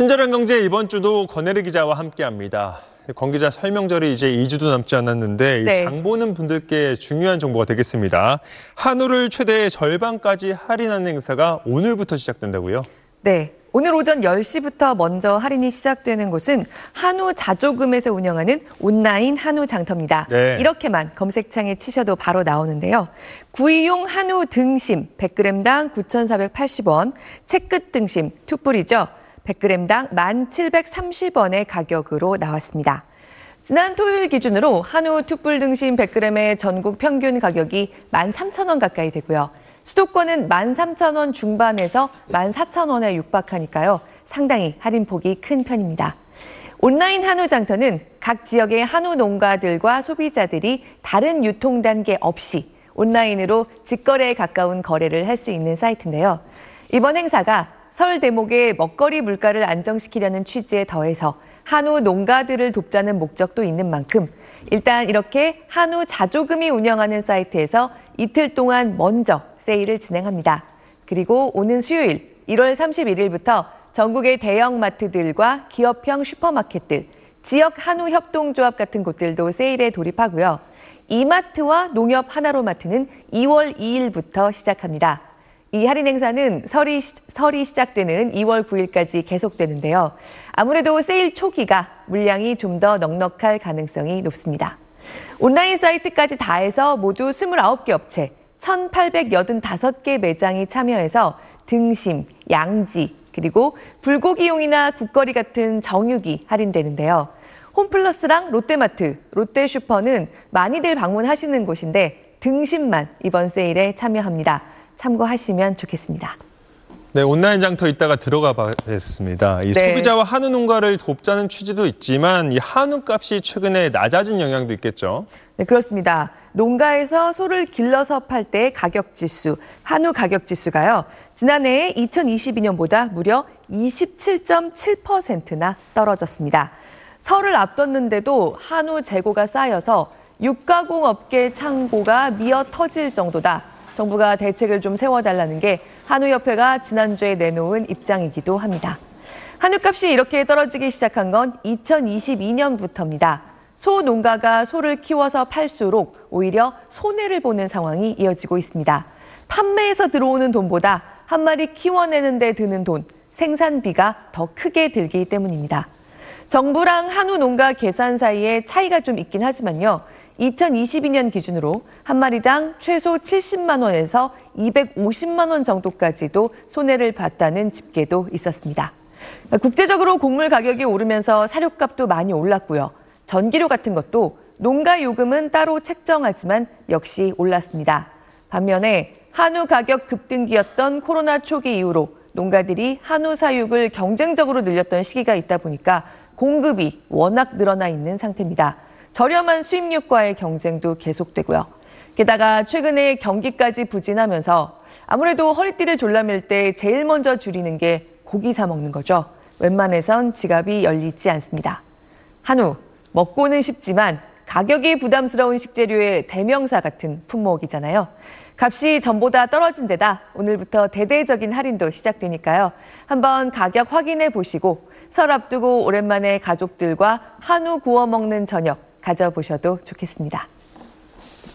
친절한 경제 이번 주도 권혜리 기자와 함께합니다. 권 기자 설명절이 이제 2주도 남지 않았는데 네. 장 보는 분들께 중요한 정보가 되겠습니다. 한우를 최대 절반까지 할인하는 행사가 오늘부터 시작된다고요? 네. 오늘 오전 10시부터 먼저 할인이 시작되는 곳은 한우 자조금에서 운영하는 온라인 한우 장터입니다. 네. 이렇게만 검색창에 치셔도 바로 나오는데요. 구이용 한우 등심 100g당 9,480원, 채끝 등심 투뿔이죠. 100g당 1,730원의 가격으로 나왔습니다. 지난 토요일 기준으로 한우 투뿔 등심 100g의 전국 평균 가격이 13,000원 가까이 되고요. 수도권은 13,000원 중반에서 14,000원에 육박하니까요. 상당히 할인폭이 큰 편입니다. 온라인 한우 장터는 각 지역의 한우 농가들과 소비자들이 다른 유통 단계 없이 온라인으로 직거래에 가까운 거래를 할 수 있는 사이트인데요. 이번 행사가 설 대목의 먹거리 물가를 안정시키려는 취지에 더해서 한우 농가들을 돕자는 목적도 있는 만큼 일단 이렇게 한우 자조금이 운영하는 사이트에서 이틀 동안 먼저 세일을 진행합니다. 그리고 오는 수요일 1월 31일부터 전국의 대형 마트들과 기업형 슈퍼마켓들, 지역 한우 협동조합 같은 곳들도 세일에 돌입하고요. 이마트와 농협 하나로마트는 2월 2일부터 시작합니다. 이 할인 행사는 설이, 시- 설이 시작되는 2월 9일까지 계속되는데요. 아무래도 세일 초기가 물량이 좀 더 넉넉할 가능성이 높습니다. 온라인 사이트까지 다 해서 모두 29개 업체, 1,885개 매장이 참여해서 등심, 양지, 그리고 불고기용이나 국거리 같은 정육이 할인되는데요. 홈플러스랑 롯데마트, 롯데슈퍼는 많이들 방문하시는 곳인데 등심만 이번 세일에 참여합니다. 참고하시면 좋겠습니다. 네, 온라인 장터 이따가 들어가 봐야겠습니다. 이 네. 소비자와 한우 농가를 돕자는 취지도 있지만 이 한우 값이 최근에 낮아진 영향도 있겠죠. 네, 그렇습니다. 농가에서 소를 길러서 팔 때 가격 지수, 한우 가격 지수가요. 지난해 2022년보다 무려 27.7%나 떨어졌습니다. 설을 앞뒀는데도 한우 재고가 쌓여서 육가공 업계 창고가 미어 터질 정도다. 정부가 대책을 좀 세워달라는 게 한우협회가 지난주에 내놓은 입장이기도 합니다. 한우값이 이렇게 떨어지기 시작한 건 2022년부터입니다. 소 농가가 소를 키워서 팔수록 오히려 손해를 보는 상황이 이어지고 있습니다. 판매에서 들어오는 돈보다 한 마리 키워내는 데 드는 돈, 생산비가 더 크게 들기 때문입니다. 정부랑 한우 농가 계산 사이에 차이가 좀 있긴 하지만요. 2022년 기준으로 한 마리당 최소 70만 원에서 250만 원 정도까지도 손해를 봤다는 집계도 있었습니다. 국제적으로 곡물 가격이 오르면서 사료값도 많이 올랐고요. 전기료 같은 것도 농가 요금은 따로 책정하지만 역시 올랐습니다. 반면에 한우 가격 급등기였던 코로나 초기 이후로 농가들이 한우 사육을 경쟁적으로 늘렸던 시기가 있다 보니까 공급이 워낙 늘어나 있는 상태입니다. 저렴한 수입육과의 경쟁도 계속되고요. 게다가 최근에 경기까지 부진하면서 아무래도 허리띠를 졸라맬 때 제일 먼저 줄이는 게 고기 사 먹는 거죠. 웬만해선 지갑이 열리지 않습니다. 한우, 먹고는 쉽지만 가격이 부담스러운 식재료의 대명사 같은 품목이잖아요. 값이 전보다 떨어진 데다 오늘부터 대대적인 할인도 시작되니까요. 한번 가격 확인해 보시고 설 앞두고 오랜만에 가족들과 한우 구워 먹는 저녁 가져보셔도 좋겠습니다.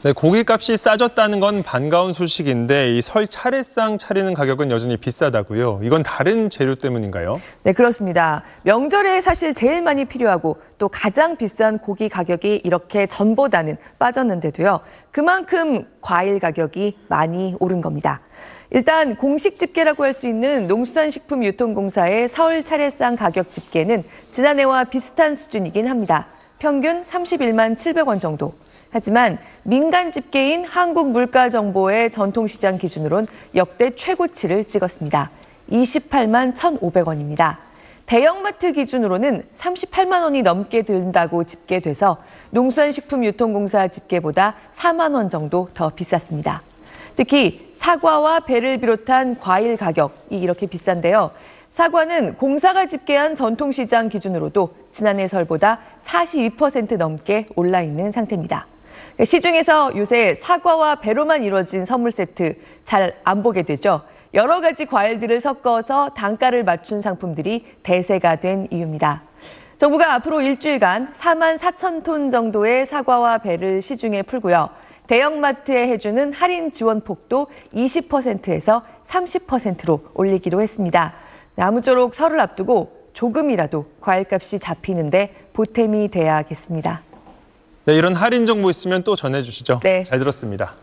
네, 고기값이 싸졌다는 건 반가운 소식인데 이 설 차례상 차리는 가격은 여전히 비싸다고요. 이건 다른 재료 때문인가요? 네, 그렇습니다. 명절에 사실 제일 많이 필요하고 또 가장 비싼 고기 가격이 이렇게 전보다는 빠졌는데도요. 그만큼 과일 가격이 많이 오른 겁니다. 일단 공식 집계라고 할 수 있는 농수산식품유통공사의 서울 차례상 가격 집계는 지난해와 비슷한 수준이긴 합니다. 평균 31만 700원 정도. 하지만 민간 집계인 한국물가정보의 전통시장 기준으로는 역대 최고치를 찍었습니다. 28만 1,500원입니다. 대형마트 기준으로는 38만 원이 넘게 든다고 집계돼서 농수산식품유통공사 집계보다 4만 원 정도 더 비쌌습니다. 특히 사과와 배를 비롯한 과일 가격이 이렇게 비싼데요. 사과는 공사가 집계한 전통시장 기준으로도 지난해 설보다 42% 넘게 올라 있는 상태입니다. 시중에서 요새 사과와 배로만 이루어진 선물 세트 잘 안 보게 되죠. 여러 가지 과일들을 섞어서 단가를 맞춘 상품들이 대세가 된 이유입니다. 정부가 앞으로 일주일간 4만 4천 톤 정도의 사과와 배를 시중에 풀고요. 대형마트에 해주는 할인 지원 폭도 20%에서 30%로 올리기로 했습니다. 아무쪼록 설을 앞두고 조금이라도 과일값이 잡히는데 보탬이 돼야겠습니다. 네, 이런 할인 정보 있으면 또 전해주시죠. 네. 잘 들었습니다.